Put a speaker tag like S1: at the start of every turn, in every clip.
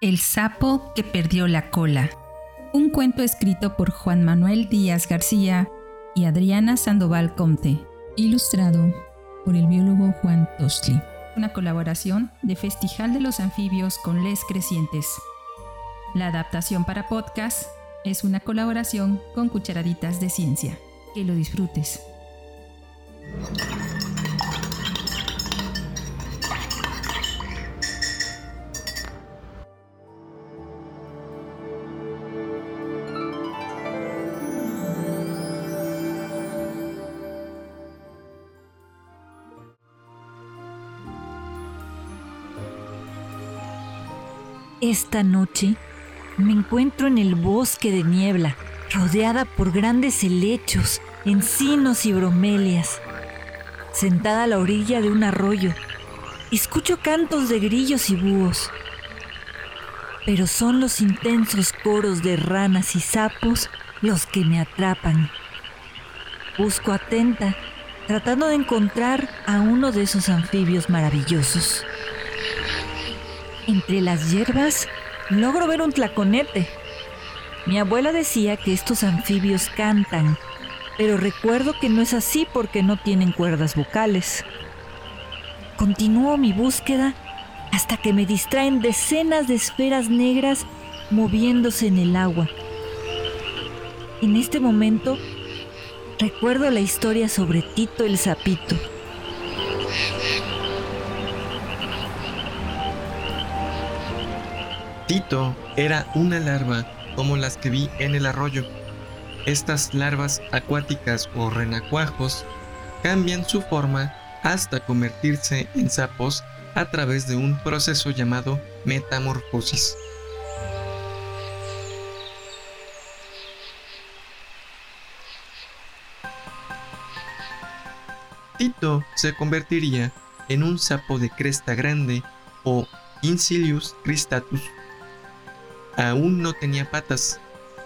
S1: El sapo que perdió la cola. Un cuento escrito por Juan Manuel Díaz García y Adriana Sandoval Comte. Ilustrado por el biólogo Juan Tosli. Una colaboración de Festival de los Anfibios con Les Crecientes. La adaptación para podcast es una colaboración con Cucharaditas de Ciencia. Que lo disfrutes.
S2: Esta noche me encuentro en el bosque de niebla, rodeada por grandes helechos, encinos y bromelias. Sentada a la orilla de un arroyo, escucho cantos de grillos y búhos. Pero son los intensos coros de ranas y sapos los que me atrapan. Busco atenta, tratando de encontrar a uno de esos anfibios maravillosos. Entre las hierbas logro ver un tlaconete. Mi abuela decía que estos anfibios cantan, pero recuerdo que no es así porque no tienen cuerdas vocales. Continúo mi búsqueda hasta que me distraen decenas de esferas negras moviéndose en el agua. En este momento recuerdo la historia sobre Tito el sapito.
S3: Tito era una larva como las que vi en el arroyo. Estas larvas acuáticas o renacuajos cambian su forma hasta convertirse en sapos a través de un proceso llamado metamorfosis. Tito se convertiría en un sapo de cresta grande o Incilius cristatus aún no tenía patas,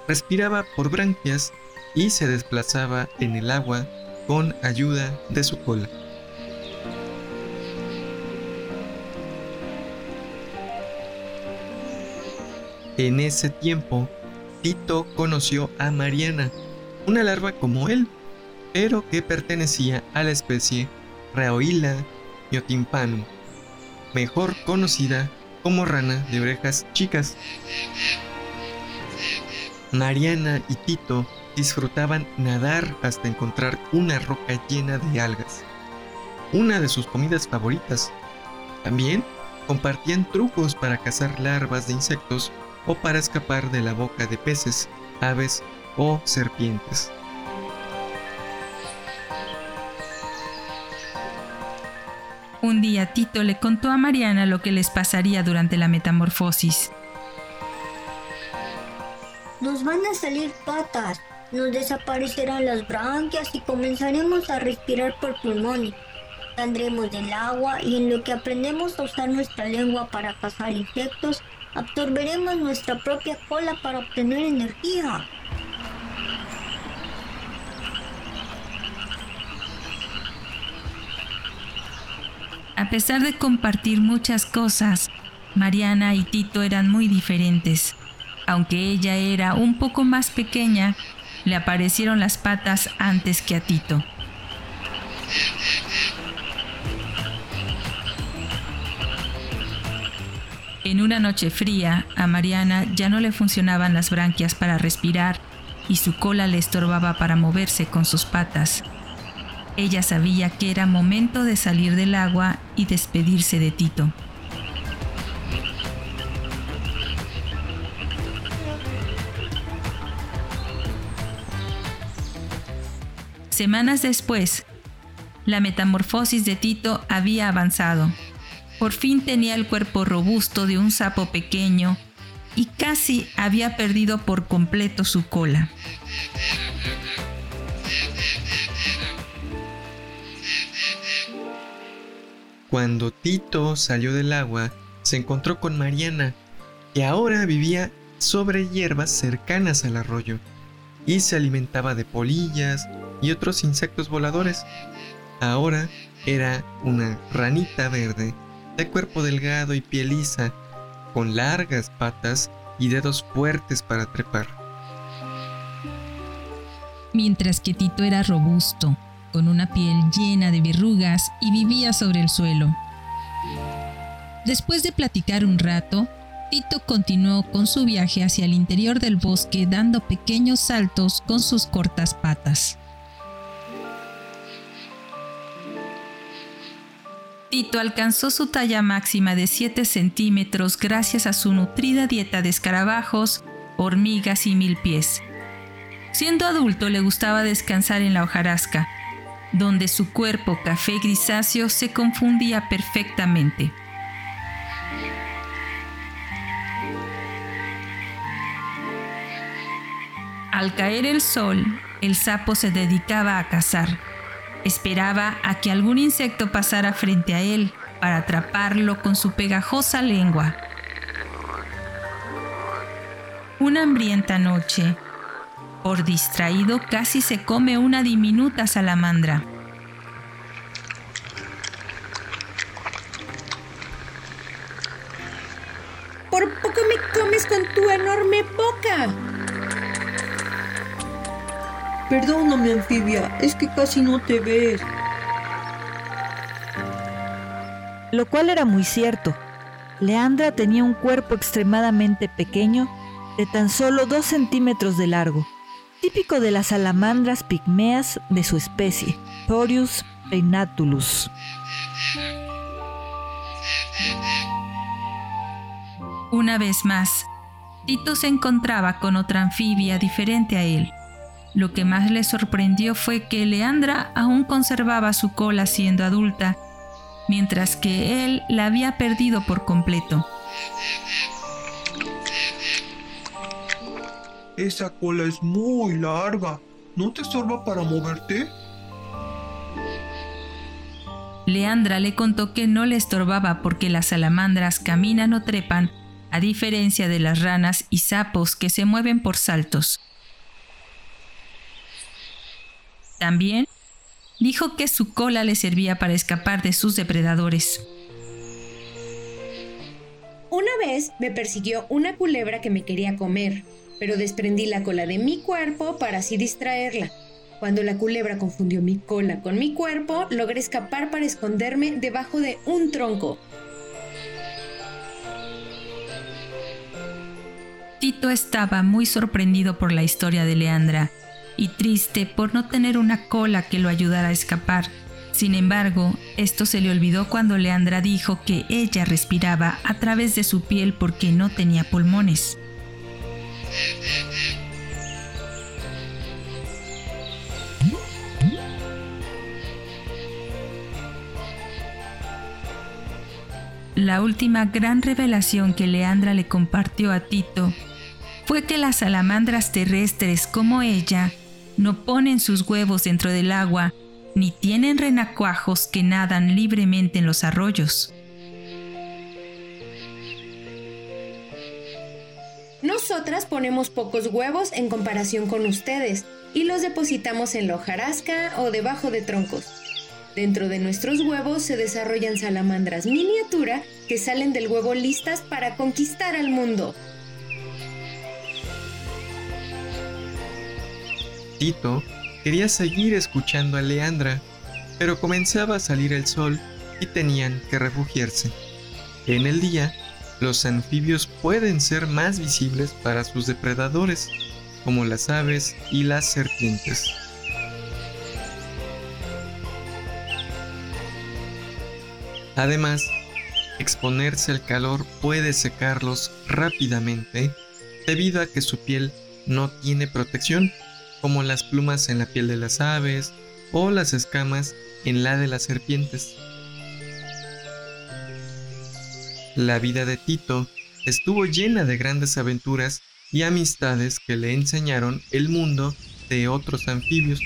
S3: respiraba por branquias y se desplazaba en el agua con ayuda de su cola. En ese tiempo, Tito conoció a Mariana, una larva como él, pero que pertenecía a la especie Rhaoila myotimpanum, mejor conocida como rana de orejas chicas. Mariana y Tito disfrutaban nadar hasta encontrar una roca llena de algas, una de sus comidas favoritas. También compartían trucos para cazar larvas de insectos o para escapar de la boca de peces, aves o serpientes.
S1: Un día Tito le contó a Mariana lo que les pasaría durante la metamorfosis.
S4: Nos van a salir patas, nos desaparecerán las branquias y comenzaremos a respirar por pulmones. Saldremos del agua y en lo que aprendemos a usar nuestra lengua para cazar insectos, absorberemos nuestra propia cola para obtener energía.
S1: A pesar de compartir muchas cosas, Mariana y Tito eran muy diferentes. Aunque ella era un poco más pequeña, le aparecieron las patas antes que a Tito. En una noche fría, a Mariana ya no le funcionaban las branquias para respirar y su cola le estorbaba para moverse con sus patas. Ella sabía que era momento de salir del agua y despedirse de Tito. Semanas después, la metamorfosis de Tito había avanzado. Por fin tenía el cuerpo robusto de un sapo pequeño y casi había perdido por completo su cola.
S3: Cuando Tito salió del agua, se encontró con Mariana, que ahora vivía sobre hierbas cercanas al arroyo y se alimentaba de polillas y otros insectos voladores. Ahora era una ranita verde, de cuerpo delgado y piel lisa, con largas patas y dedos fuertes para trepar.
S1: Mientras que Tito era robusto, con una piel llena de verrugas y vivía sobre el suelo. Después de platicar un rato, Tito continuó con su viaje hacia el interior del bosque dando pequeños saltos con sus cortas patas. Tito alcanzó su talla máxima de 7 centímetros gracias a su nutrida dieta de escarabajos, hormigas y mil pies. Siendo adulto le gustaba descansar en la hojarasca, donde su cuerpo café grisáceo se confundía perfectamente. Al caer el sol, el sapo se dedicaba a cazar Esperaba a que algún insecto pasara frente a él para atraparlo con su pegajosa lengua. Una hambrienta noche, por distraído casi se come una diminuta salamandra.
S5: Por poco me comes con tu enorme boca. Perdóname, anfibia, es que casi no te ves.
S2: Lo cual era muy cierto. Leandra tenía un cuerpo extremadamente pequeño, de tan solo dos centímetros de largo, típico de las salamandras pigmeas de su especie, Thorius peinatulus.
S1: Una vez más, Tito se encontraba con otra anfibia diferente a él. Lo que más le sorprendió fue que Leandra aún conservaba su cola siendo adulta, mientras que él la había perdido por completo.
S6: Esa cola es muy larga. ¿No te estorba para moverte?
S1: Leandra le contó que no le estorbaba porque las salamandras caminan o trepan, a diferencia de las ranas y sapos que se mueven por saltos. También dijo que su cola le servía para escapar de sus depredadores.
S5: Una vez me persiguió una culebra que me quería comer, pero desprendí la cola de mi cuerpo para así distraerla. Cuando la culebra confundió mi cola con mi cuerpo, logré escapar para esconderme debajo de un tronco.
S1: Tito estaba muy sorprendido por la historia de Leandra y triste por no tener una cola que lo ayudara a escapar. Sin embargo, esto se le olvidó cuando Leandra dijo que ella respiraba a través de su piel porque no tenía pulmones. La última gran revelación que Leandra le compartió a Tito fue que las salamandras terrestres como ella no ponen sus huevos dentro del agua, ni tienen renacuajos que nadan libremente en los arroyos.
S5: Nosotras ponemos pocos huevos en comparación con ustedes y los depositamos en la hojarasca o debajo de troncos. Dentro de nuestros huevos se desarrollan salamandras miniatura que salen del huevo listas para conquistar al mundo.
S3: Tito quería seguir escuchando a Leandra, pero comenzaba a salir el sol y tenían que refugiarse. En el día, los anfibios pueden ser más visibles para sus depredadores, como las aves y las serpientes. Además, exponerse al calor puede secarlos rápidamente debido a que su piel no tiene protección como las plumas en la piel de las aves o las escamas en la de las serpientes. La vida de Tito estuvo llena de grandes aventuras y amistades que le enseñaron el mundo de otros anfibios.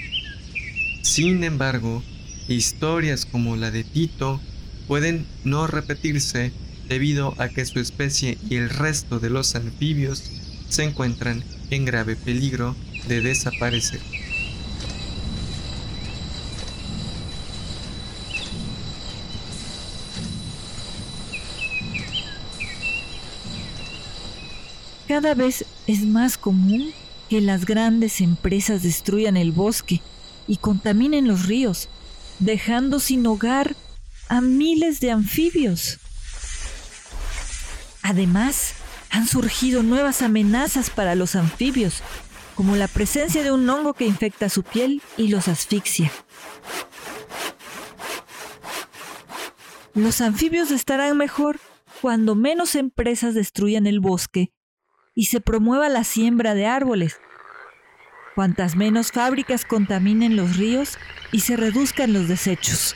S3: Sin embargo, historias como la de Tito pueden no repetirse debido a que su especie y el resto de los anfibios se encuentran en grave peligro de desaparecer.
S2: Cada vez es más común que las grandes empresas destruyan el bosque y contaminen los ríos, dejando sin hogar a miles de anfibios. Además, han surgido nuevas amenazas para los anfibios, como la presencia de un hongo que infecta su piel y los asfixia. Los anfibios estarán mejor cuando menos empresas destruyan el bosque y se promueva la siembra de árboles. Cuantas menos fábricas contaminen los ríos y se reduzcan los desechos.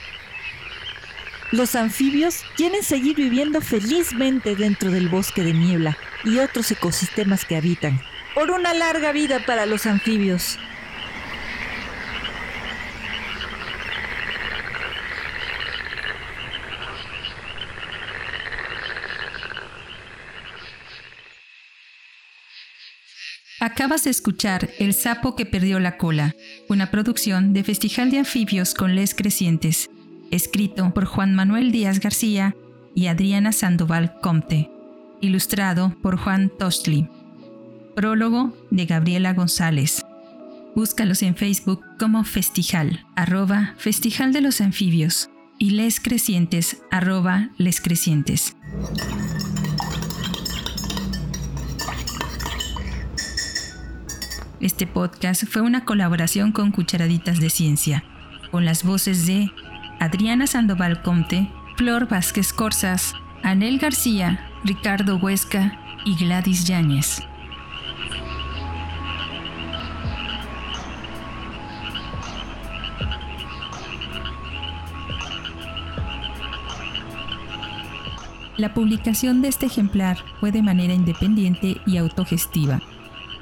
S2: Los anfibios quieren seguir viviendo felizmente dentro del bosque de niebla y otros ecosistemas que habitan. Por una larga vida para los anfibios.
S1: Acabas de escuchar El sapo que perdió la cola, una producción de Festival de Anfibios con Les Crecientes, escrito por Juan Manuel Díaz García y Adriana Sandoval Comte, ilustrado por Juan Tostli. Prólogo de Gabriela González. Búscalos en Facebook como Festijal, arroba Festijal de los Anfibios, y Les Crecientes, arroba Les Crecientes. Este podcast fue una colaboración con Cucharaditas de Ciencia, con las voces de Adriana Sandoval Comte, Flor Vázquez Corsas, Anel García, Ricardo Huesca y Gladys Yáñez. La publicación de este ejemplar fue de manera independiente y autogestiva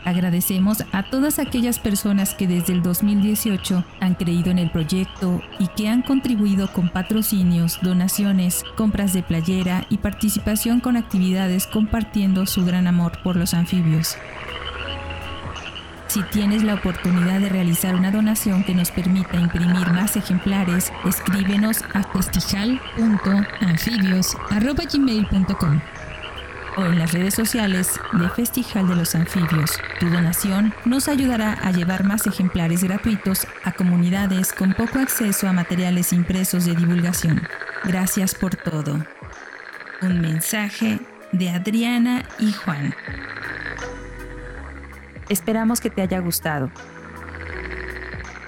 S1: Agradecemos a todas aquellas personas que desde el 2018 han creído en el proyecto y que han contribuido con patrocinios, donaciones, compras de playera y participación con actividades compartiendo su gran amor por los anfibios. Si tienes la oportunidad de realizar una donación que nos permita imprimir más ejemplares, escríbenos a festijal.anfibios.gmail.com o en las redes sociales de Festival de los Anfibios. Tu donación nos ayudará a llevar más ejemplares gratuitos a comunidades con poco acceso a materiales impresos de divulgación. Gracias por todo. Un mensaje de Adriana y Juan. Esperamos que te haya gustado.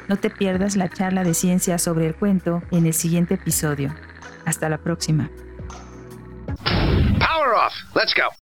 S1: No te pierdas la charla de ciencia sobre el cuento en el siguiente episodio. Hasta la próxima.
S7: Power off. Let's go.